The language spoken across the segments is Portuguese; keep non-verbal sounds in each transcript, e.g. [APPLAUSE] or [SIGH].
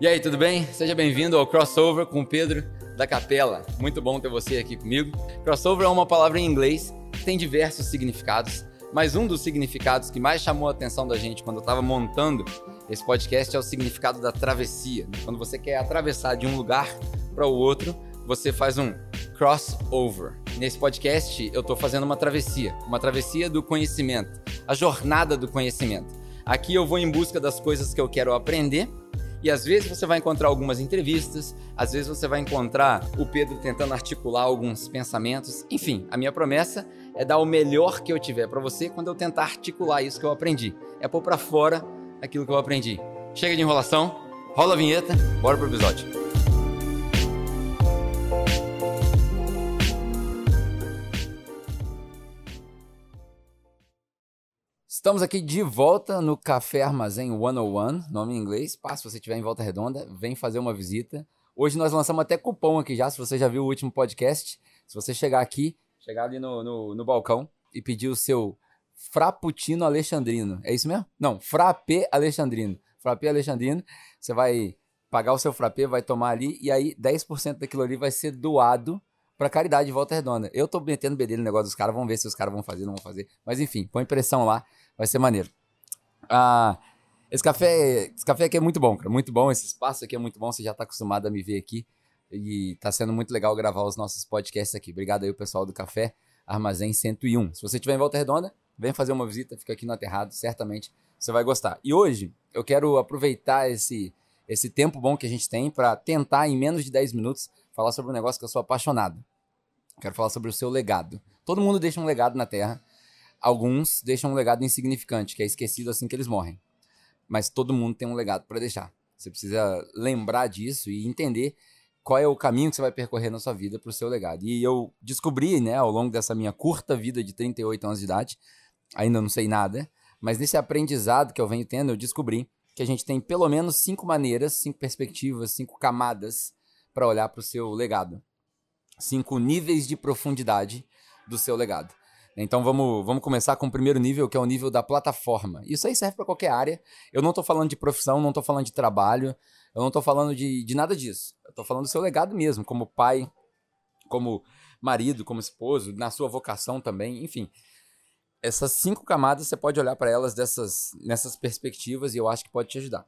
E aí, tudo bem? Seja bem-vindo ao Crossover com Pedro da Capela. Muito bom ter você aqui comigo. Crossover é uma palavra em inglês que tem diversos significados, mas um dos significados que mais chamou a atenção da gente quando eu estava montando esse podcast é o significado da travessia. Quando você quer atravessar de um lugar para o outro, você faz um crossover. Nesse podcast, eu estou fazendo uma travessia, uma travessia do conhecimento, a jornada do conhecimento. Aqui eu vou em busca das coisas que eu quero aprender e às vezes você vai encontrar algumas entrevistas, às vezes você vai encontrar o Pedro tentando articular alguns pensamentos. Enfim, a minha promessa é dar o melhor que eu tiver para você quando eu tentar articular isso que eu aprendi. É pôr para fora aquilo que eu aprendi. Chega de enrolação, rola a vinheta, bora pro episódio. Estamos aqui de volta no Café Armazém 101, nome em inglês. Pá, se você estiver em Volta Redonda, vem fazer uma visita. Hoje nós lançamos até cupom aqui já, se você já viu o último podcast. Se você chegar aqui, chegar ali no, no, no balcão e pedir o seu Frappuccino Alexandrino. É isso mesmo? Não, Frappé Alexandrino. Frappé Alexandrino, você vai pagar o seu frappé, vai tomar ali e aí 10% daquilo ali vai ser doado para caridade de Volta Redonda. Eu tô metendo bedelho no negócio dos caras, vamos ver se os caras vão fazer, não vão fazer. Mas enfim, põe pressão lá Vai ser maneiro. Ah, esse café, esse café aqui é muito bom, cara. Muito bom. Esse espaço aqui é muito bom. Você já está acostumado a me ver aqui. E tá sendo muito legal gravar os nossos podcasts aqui. Obrigado aí, o pessoal do Café Armazém 101. Se você estiver em Volta Redonda, vem fazer uma visita, fica aqui no Aterrado, certamente você vai gostar. E hoje eu quero aproveitar esse, esse tempo bom que a gente tem para tentar, em menos de 10 minutos, falar sobre um negócio que eu sou apaixonado. Quero falar sobre o seu legado. Todo mundo deixa um legado na Terra Alguns deixam um legado insignificante, que é esquecido assim que eles morrem. Mas todo mundo tem um legado para deixar. Você precisa lembrar disso e entender qual é o caminho que você vai percorrer na sua vida para o seu legado. E eu descobri, né, ao longo dessa minha curta vida de 38 anos de idade, ainda não sei nada, mas nesse aprendizado que eu venho tendo, eu descobri que a gente tem pelo menos cinco maneiras, cinco perspectivas, cinco camadas para olhar para o seu legado. Cinco níveis de profundidade do seu legado. Então vamos, vamos começar com o primeiro nível, que é o nível da plataforma. Isso aí serve para qualquer área. Eu não estou falando de profissão, não estou falando de trabalho, eu não estou falando de, de nada disso. Eu estou falando do seu legado mesmo, como pai, como marido, como esposo, na sua vocação também, enfim. Essas cinco camadas você pode olhar para elas dessas, nessas perspectivas e eu acho que pode te ajudar.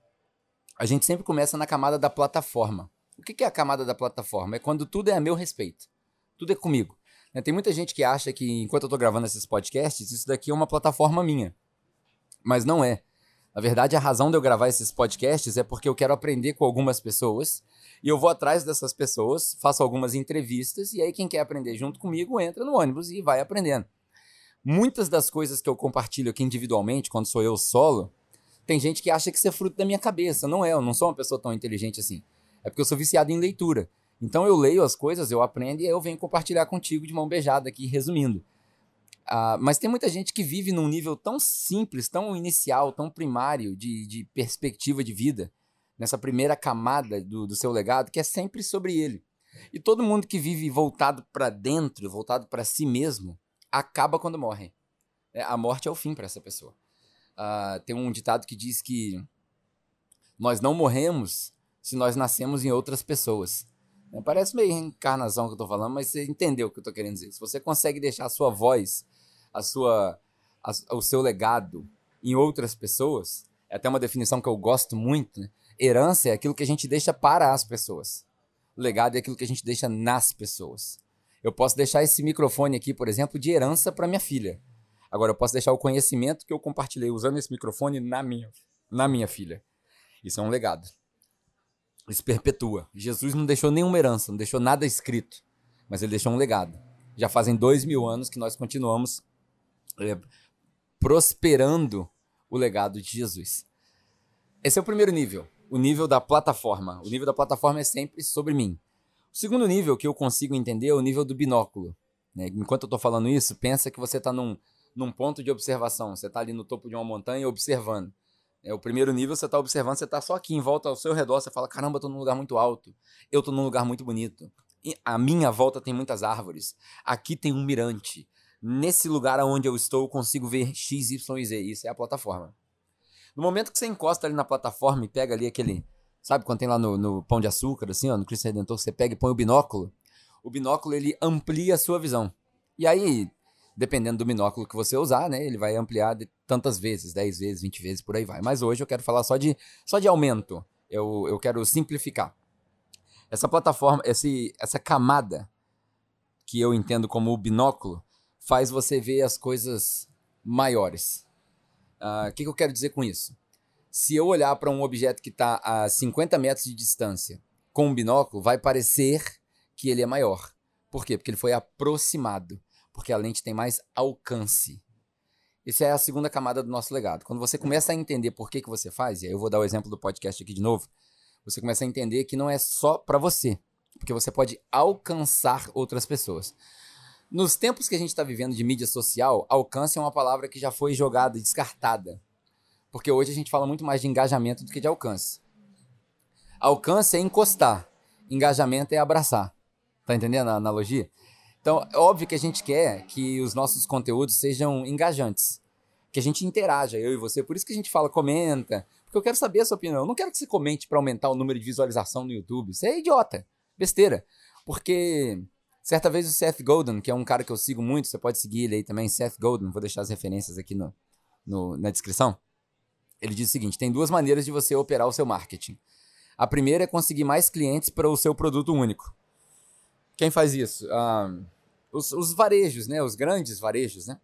A gente sempre começa na camada da plataforma. O que é a camada da plataforma? É quando tudo é a meu respeito. Tudo é comigo. Né, tem muita gente que acha que enquanto eu estou gravando esses podcasts, isso daqui é uma plataforma minha. Mas não é. Na verdade, a razão de eu gravar esses podcasts é porque eu quero aprender com algumas pessoas e eu vou atrás dessas pessoas, faço algumas entrevistas e aí quem quer aprender junto comigo entra no ônibus e vai aprendendo. Muitas das coisas que eu compartilho aqui individualmente, quando sou eu solo, tem gente que acha que isso é fruto da minha cabeça. Não é, eu não sou uma pessoa tão inteligente assim. É porque eu sou viciado em leitura. Então eu leio as coisas, eu aprendo e eu venho compartilhar contigo de mão beijada aqui, resumindo. Uh, mas tem muita gente que vive num nível tão simples, tão inicial, tão primário de, de perspectiva de vida, nessa primeira camada do, do seu legado, que é sempre sobre ele. E todo mundo que vive voltado para dentro, voltado para si mesmo, acaba quando morre. É, a morte é o fim para essa pessoa. Uh, tem um ditado que diz que nós não morremos se nós nascemos em outras pessoas. É, parece meio reencarnação que eu tô falando, mas você entendeu o que eu tô querendo dizer. Se você consegue deixar a sua voz, a sua, a, o seu legado em outras pessoas, é até uma definição que eu gosto muito, né? Herança é aquilo que a gente deixa para as pessoas. Legado é aquilo que a gente deixa nas pessoas. Eu posso deixar esse microfone aqui, por exemplo, de herança para minha filha. Agora, eu posso deixar o conhecimento que eu compartilhei usando esse microfone na minha, na minha filha. Isso é um legado se perpetua. Jesus não deixou nenhuma herança, não deixou nada escrito, mas ele deixou um legado. Já fazem dois mil anos que nós continuamos é, prosperando o legado de Jesus. Esse é o primeiro nível, o nível da plataforma. O nível da plataforma é sempre sobre mim. O segundo nível que eu consigo entender é o nível do binóculo. Né? Enquanto eu estou falando isso, pensa que você está num, num ponto de observação. Você está ali no topo de uma montanha observando. É, o primeiro nível você está observando, você está só aqui em volta ao seu redor, você fala: caramba, eu estou num lugar muito alto, eu estou num lugar muito bonito. E a minha volta tem muitas árvores. Aqui tem um mirante. Nesse lugar onde eu estou, eu consigo ver X, Y Z. Isso é a plataforma. No momento que você encosta ali na plataforma e pega ali aquele, Sabe quando tem lá no, no Pão de Açúcar, assim, ó, no Cristo Redentor, você pega e põe o binóculo? O binóculo, ele amplia a sua visão. E aí, dependendo do binóculo que você usar, né, ele vai ampliar tantas vezes, 10 vezes, 20 vezes, por aí vai. Mas hoje eu quero falar só de, só de aumento. Eu, eu quero simplificar. Essa plataforma, esse, essa camada que eu entendo como o binóculo, faz você ver as coisas maiores. Ah, o uh, que, que eu quero dizer com isso? Se eu olhar para um objeto que está a 50 metros de distância com um binóculo, vai parecer que ele é maior. Por quê? Porque ele foi aproximado. Porque a lente tem mais alcance. Essa é a segunda camada do nosso legado. Quando você começa a entender por que, que você faz, e aí eu vou dar o exemplo do podcast aqui de novo, você começa a entender que não é só para você, porque você pode alcançar outras pessoas. Nos tempos que a gente está vivendo de mídia social, alcance é uma palavra que já foi jogada descartada. Porque hoje a gente fala muito mais de engajamento do que de alcance. Alcance é encostar, engajamento é abraçar. Tá entendendo a analogia? Então, é óbvio que a gente quer que os nossos conteúdos sejam engajantes, que a gente interaja, eu e você. Por isso que a gente fala, comenta, porque eu quero saber a sua opinião. Eu não quero que você comente para aumentar o número de visualização no YouTube. Isso é idiota, besteira. Porque Certa vez o Seth Godin, que é um cara que eu sigo muito, você pode seguir ele aí também, Seth Godin, vou deixar as referências aqui no, no, na descrição. Ele diz o seguinte: tem duas maneiras de você operar o seu marketing. A primeira é conseguir mais clientes para o seu produto único. Quem faz isso? Ah, os, os, varejos, né? Os grandes varejos, né?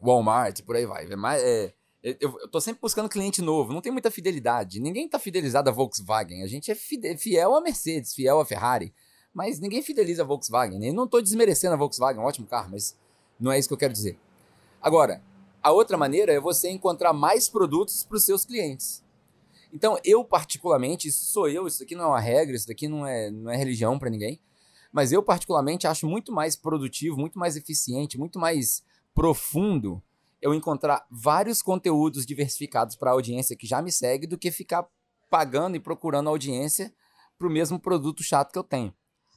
Walmart, por aí vai. É, é, eu, eu tô sempre buscando cliente novo, não tem muita fidelidade. Ninguém tá fidelizado a Volkswagen. A gente é fiel a Mercedes, fiel a Ferrari. Mas ninguém fideliza a Volkswagen. Né? Eu não estou desmerecendo a Volkswagen, é um ótimo carro, mas não é isso que eu quero dizer. Agora, a outra maneira é você encontrar mais produtos para os seus clientes. Então, eu particularmente, isso sou eu, isso aqui não é uma regra, isso daqui não é, não é religião para ninguém, mas eu particularmente acho muito mais produtivo, muito mais eficiente, muito mais profundo eu encontrar vários conteúdos diversificados para a audiência que já me segue do que ficar pagando e procurando audiência para o mesmo produto chato que eu tenho.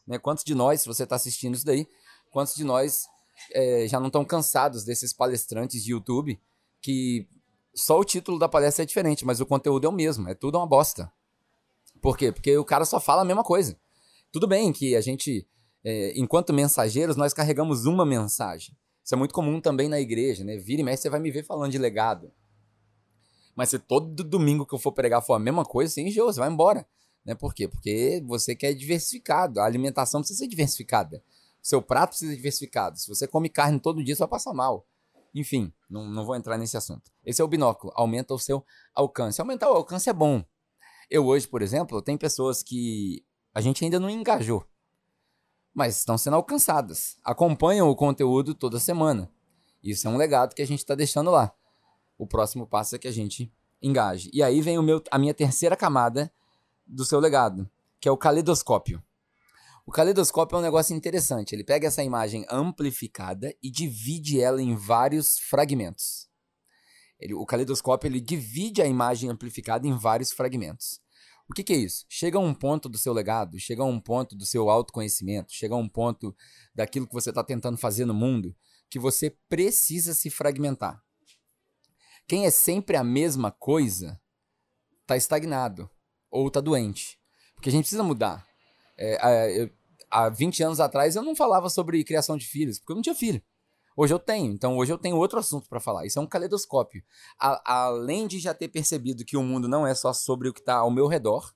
Né? Quantos de nós, se você está assistindo isso daí, quantos de nós é, já não estão cansados desses palestrantes de YouTube que só o título da palestra é diferente, mas o conteúdo é o mesmo, é tudo uma bosta. Por quê? Porque o cara só fala a mesma coisa. Tudo bem que a gente, é, enquanto mensageiros, nós carregamos uma mensagem. Isso é muito comum também na igreja, né? Vira e mexe, você vai me ver falando de legado. Mas se todo domingo que eu for pregar for a mesma coisa, você enjoa, você vai embora. Né? Por quê? Porque você quer diversificado. A alimentação precisa ser diversificada. O seu prato precisa ser diversificado. Se você come carne todo dia, você vai passar mal. Enfim, não, não vou entrar nesse assunto. Esse é o binóculo. Aumenta o seu alcance. Aumentar o alcance é bom. Eu hoje, por exemplo, tem pessoas que a gente ainda não engajou, mas estão sendo alcançadas. Acompanham o conteúdo toda semana. Isso é um legado que a gente está deixando lá. O próximo passo é que a gente engaje. E aí vem o meu, a minha terceira camada, do seu legado, que é o caleidoscópio. O caleidoscópio é um negócio interessante. Ele pega essa imagem amplificada e divide ela em vários fragmentos. Ele, o caleidoscópio ele divide a imagem amplificada em vários fragmentos. O que, que, é isso? Chega a um ponto do seu legado, chega a um ponto do seu autoconhecimento, chega a um ponto daquilo que você está tentando fazer no mundo, que você precisa se fragmentar. Quem é sempre a mesma coisa está estagnado ou está doente. Porque a gente precisa mudar. É, eu, há 20 anos atrás eu não falava sobre criação de filhos, porque eu não tinha filho. Hoje eu tenho, então hoje eu tenho outro assunto para falar. Isso é um caleidoscópio. A, além de já ter percebido que o mundo não é só sobre o que está ao meu redor,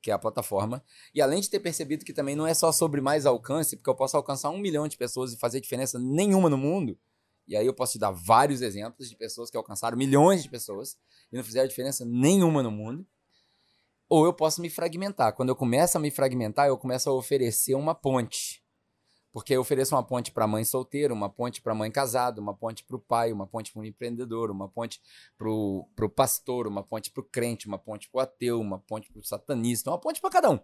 que é a plataforma, e além de ter percebido que também não é só sobre mais alcance, porque eu posso alcançar um milhão de pessoas e fazer diferença nenhuma no mundo. E aí eu posso te dar vários exemplos de pessoas que alcançaram milhões de pessoas e não fizeram diferença nenhuma no mundo. Ou eu posso me fragmentar. Quando eu começo a me fragmentar, eu começo a oferecer uma ponte. Porque eu ofereço uma ponte para mãe solteira, uma ponte para mãe casada, uma ponte para o pai, uma ponte para o empreendedor, uma ponte para o pastor, uma ponte para o crente, uma ponte para o ateu, uma ponte para o satanista, uma ponte para cada um.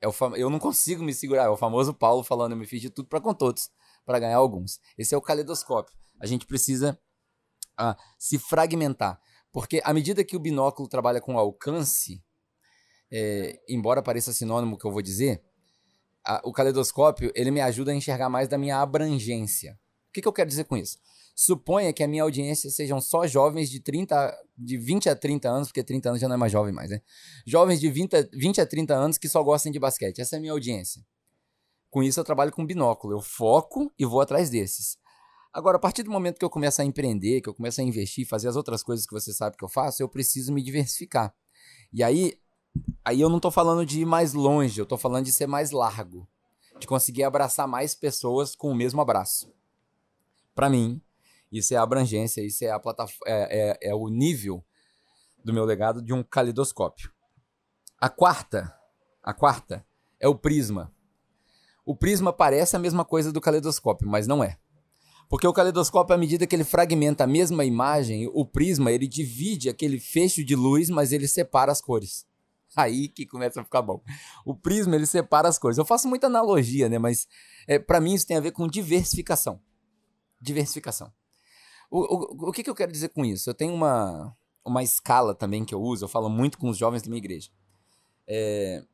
É fam... Eu não consigo me segurar. É o famoso Paulo falando: eu me fiz de tudo para com todos, para ganhar alguns. Esse é o caleidoscópio. A gente precisa ah, se fragmentar. Porque à medida que o binóculo trabalha com alcance, é, embora pareça sinônimo que eu vou dizer, a, o caleidoscópio ele me ajuda a enxergar mais da minha abrangência. O que, que eu quero dizer com isso? Suponha que a minha audiência sejam só jovens de 30, de 20 a 30 anos, porque 30 anos já não é mais jovem mais, né? Jovens de 20 a, 20 a 30 anos que só gostem de basquete. Essa é a minha audiência. Com isso eu trabalho com binóculo, eu foco e vou atrás desses. Agora, a partir do momento que eu começo a empreender, que eu começo a investir, fazer as outras coisas que você sabe que eu faço, eu preciso me diversificar. E aí, aí eu não estou falando de ir mais longe, eu estou falando de ser mais largo, de conseguir abraçar mais pessoas com o mesmo abraço. Para mim, isso é a abrangência, isso é a plataforma, é, é, é o nível do meu legado de um calidoscópio. A quarta, a quarta é o prisma. O prisma parece a mesma coisa do caleidoscópio, mas não é. Porque o caleidoscópio, à medida que ele fragmenta a mesma imagem, o prisma ele divide aquele fecho de luz, mas ele separa as cores. Aí que começa a ficar bom. O prisma ele separa as cores. Eu faço muita analogia, né? Mas é, para mim isso tem a ver com diversificação. Diversificação. O, o, o que, que eu quero dizer com isso? Eu tenho uma, uma escala também que eu uso, eu falo muito com os jovens da minha igreja. É,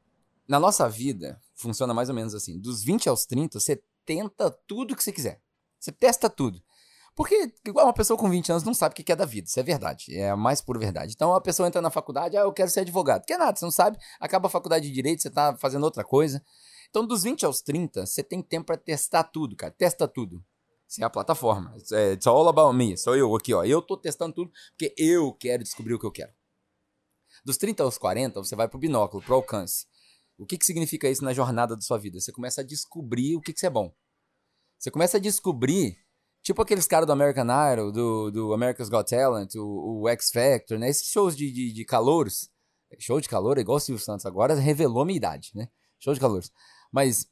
na nossa vida, funciona mais ou menos assim: dos 20 aos 30, você tenta tudo que você quiser. Você testa tudo. Porque igual uma pessoa com 20 anos não sabe o que é da vida, isso é verdade, é a mais pura verdade. Então a pessoa entra na faculdade, ah, eu quero ser advogado. Que é nada, você não sabe, acaba a faculdade de direito, você tá fazendo outra coisa. Então dos 20 aos 30, você tem tempo para testar tudo, cara, testa tudo. Isso é a plataforma. É, it's all about me. Sou eu aqui, ó. Eu tô testando tudo porque eu quero descobrir o que eu quero. Dos 30 aos 40, você vai pro binóculo, pro alcance. O que, que significa isso na jornada da sua vida? Você começa a descobrir o que, que você é bom. Você começa a descobrir, tipo aqueles caras do American Idol, do, do America's Got Talent, o, o X Factor, né? Esses shows de, de, de calouros. Show de calor é igual o Silvio Santos agora, revelou minha idade, né? Show de calouros. Mas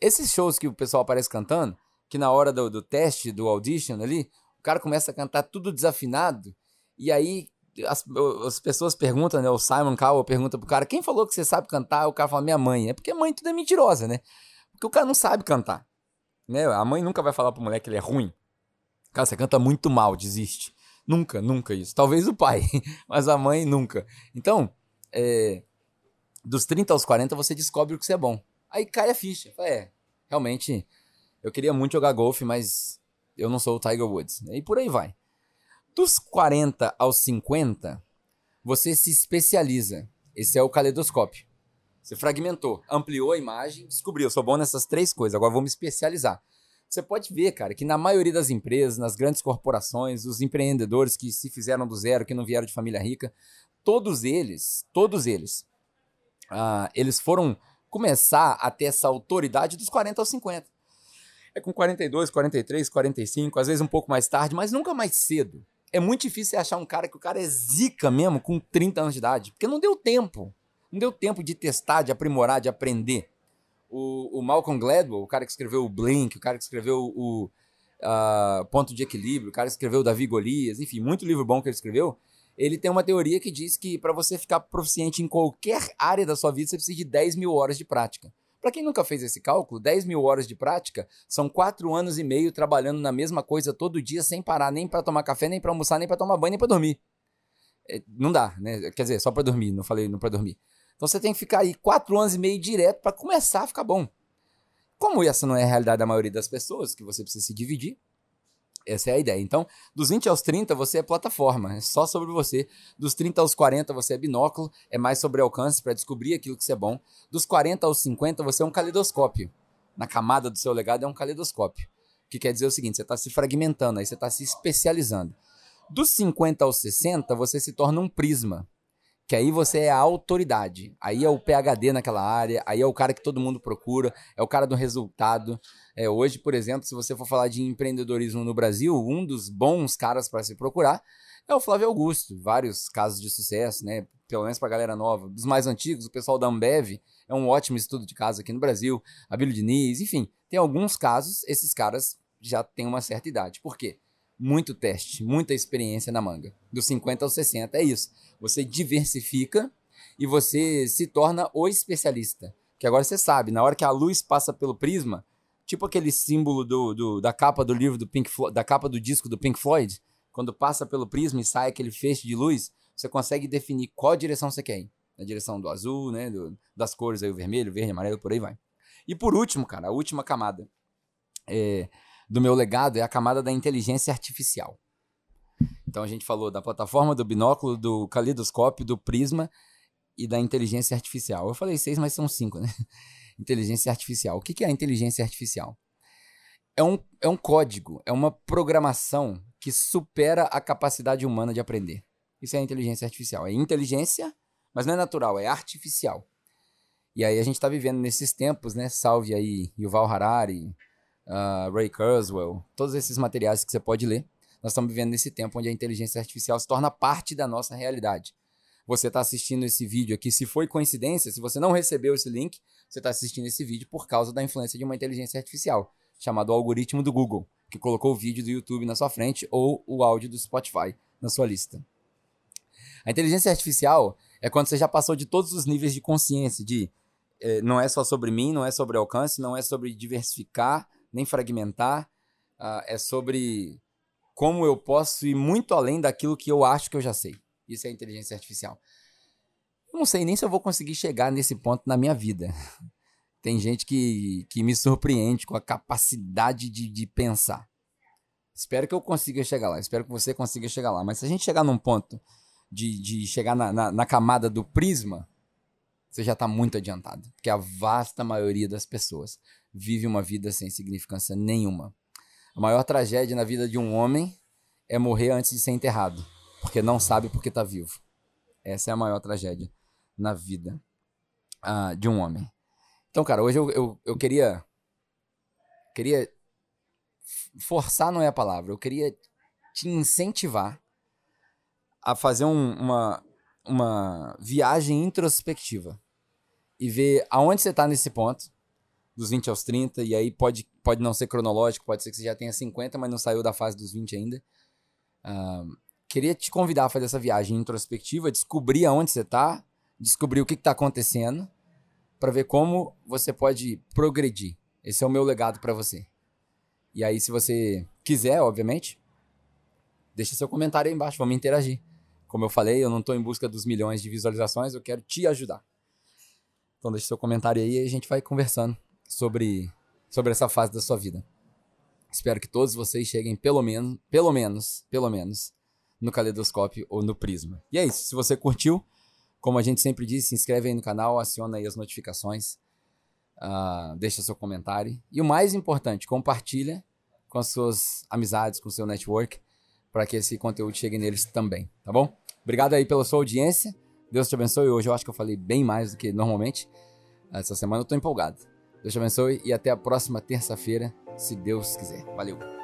esses shows que o pessoal aparece cantando, que na hora do, do teste, do audition ali, o cara começa a cantar tudo desafinado, e aí as, as pessoas perguntam, né? O Simon Cowell pergunta pro cara, quem falou que você sabe cantar? O cara fala, minha mãe. É porque mãe tudo é mentirosa, né? Porque o cara não sabe cantar. Né? A mãe nunca vai falar pro moleque que ele é ruim. Cara, você canta muito mal, desiste. Nunca, nunca isso. Talvez o pai, [LAUGHS] mas a mãe nunca. Então, é, dos 30 aos 40 você descobre o que você é bom. Aí cai a ficha. É, realmente eu queria muito jogar golfe, mas eu não sou o Tiger Woods. E por aí vai. Dos 40 aos 50, você se especializa. Esse é o caleidoscópio. Você fragmentou, ampliou a imagem, descobriu, eu sou bom nessas três coisas, agora vou me especializar. Você pode ver, cara, que na maioria das empresas, nas grandes corporações, os empreendedores que se fizeram do zero, que não vieram de família rica, todos eles, todos eles, uh, eles foram começar a ter essa autoridade dos 40 aos 50 é com 42, 43, 45, às vezes um pouco mais tarde, mas nunca mais cedo. É muito difícil achar um cara que o cara é zica mesmo com 30 anos de idade, porque não deu tempo. Não deu tempo de testar, de aprimorar, de aprender. O, o Malcolm Gladwell, o cara que escreveu o Blink, o cara que escreveu o uh, Ponto de Equilíbrio, o cara que escreveu Davi Golias, enfim, muito livro bom que ele escreveu. Ele tem uma teoria que diz que para você ficar proficiente em qualquer área da sua vida, você precisa de 10 mil horas de prática. Para quem nunca fez esse cálculo, 10 mil horas de prática são 4 anos e meio trabalhando na mesma coisa todo dia sem parar, nem para tomar café, nem para almoçar, nem para tomar banho, nem para dormir. É, não dá, né? Quer dizer, só para dormir, não falei não para dormir. Então você tem que ficar aí 4 anos e meio direto para começar a ficar bom. Como essa não é a realidade da maioria das pessoas, que você precisa se dividir, essa é a ideia. Então, dos 20 aos 30, você é plataforma, é só sobre você. Dos 30 aos 40, você é binóculo, é mais sobre alcance para descobrir aquilo que você é bom. Dos 40 aos 50, você é um caleidoscópio. Na camada do seu legado é um caleidoscópio. Que quer dizer o seguinte: você está se fragmentando, aí você está se especializando. Dos 50 aos 60, você se torna um prisma que aí você é a autoridade. Aí é o PhD naquela área, aí é o cara que todo mundo procura, é o cara do resultado. É, hoje, por exemplo, se você for falar de empreendedorismo no Brasil, um dos bons caras para se procurar é o Flávio Augusto. Vários casos de sucesso, né? Pelo menos para a galera nova. Dos mais antigos, o pessoal da Ambev é um ótimo estudo de caso aqui no Brasil. Abílio Diniz, enfim, tem alguns casos, esses caras já têm uma certa idade. Por quê? Muito teste, muita experiência na manga. Dos 50 aos 60 é isso. Você diversifica e você se torna o especialista. Que agora você sabe, na hora que a luz passa pelo prisma, tipo aquele símbolo do, do da capa do livro do Pink Floyd, da capa do disco do Pink Floyd, quando passa pelo prisma e sai aquele feixe de luz, você consegue definir qual direção você quer ir. Na direção do azul, né, do, das cores aí, o vermelho, verde, amarelo, por aí vai. E por último, cara, a última camada. É, do meu legado é a camada da inteligência artificial. Então a gente falou da plataforma, do binóculo, do calidoscópio, do prisma e da inteligência artificial. Eu falei seis, mas são cinco, né? [LAUGHS] Inteligência artificial. O que é a inteligência artificial? É um, é um código, é uma programação que supera a capacidade humana de aprender. Isso é inteligência artificial. É inteligência, mas não é natural, é artificial. E aí a gente está vivendo nesses tempos, né? Salve aí Yuval Harari, uh, Ray Kurzweil, todos esses materiais que você pode ler. Nós estamos vivendo nesse tempo onde a inteligência artificial se torna parte da nossa realidade. Você está assistindo esse vídeo aqui, se foi coincidência, se você não recebeu esse link, você está assistindo esse vídeo por causa da influência de uma inteligência artificial, chamado algoritmo do Google, que colocou o vídeo do YouTube na sua frente ou o áudio do Spotify na sua lista. A inteligência artificial é quando você já passou de todos os níveis de consciência, de eh, não é só sobre mim, não é sobre alcance, não é sobre diversificar, nem fragmentar, uh, é sobre como eu posso ir muito além daquilo que eu acho que eu já sei. Isso é inteligência artificial. Eu não sei nem se eu vou conseguir chegar nesse ponto na minha vida. [LAUGHS] Tem gente que, que me surpreende com a capacidade de, de pensar. Espero que eu consiga chegar lá. Espero que você consiga chegar lá. Mas se a gente chegar num ponto de, de chegar na, na, na camada do prisma, você já está muito adiantado. Porque a vasta maioria das pessoas vive uma vida sem significância nenhuma. A maior tragédia na vida de um homem é morrer antes de ser enterrado, porque não sabe porque está vivo. Essa é a maior tragédia na vida uh, de um homem. Então, cara, hoje eu, eu, eu queria. Queria. Forçar não é a palavra, eu queria te incentivar a fazer um, uma, uma viagem introspectiva e ver aonde você está nesse ponto, dos 20 aos 30, e aí pode, pode não ser cronológico, pode ser que você já tenha 50, mas não saiu da fase dos 20 ainda. Uh, queria te convidar a fazer essa viagem introspectiva, descobrir aonde você está, descobrir o que está acontecendo, para ver como você pode progredir. Esse é o meu legado para você. E aí, se você quiser, obviamente, deixa seu comentário aí embaixo, vamos interagir. Como eu falei, eu não estou em busca dos milhões de visualizações, eu quero te ajudar. Então deixe seu comentário aí e a gente vai conversando sobre, sobre essa fase da sua vida. Espero que todos vocês cheguem pelo menos, pelo menos, pelo menos, no caleidoscópio ou no prisma. E é isso. Se você curtiu, como a gente sempre diz, se inscreve aí no canal, aciona aí as notificações, uh, deixa seu comentário. E o mais importante, compartilha com as suas amizades, com o seu network, para que esse conteúdo chegue neles também, tá bom? Obrigado aí pela sua audiência. Deus te abençoe. Hoje eu acho que eu falei bem mais do que normalmente. Essa semana eu tô empolgado. Deus te abençoe e até a próxima terça-feira, se Deus quiser. Valeu!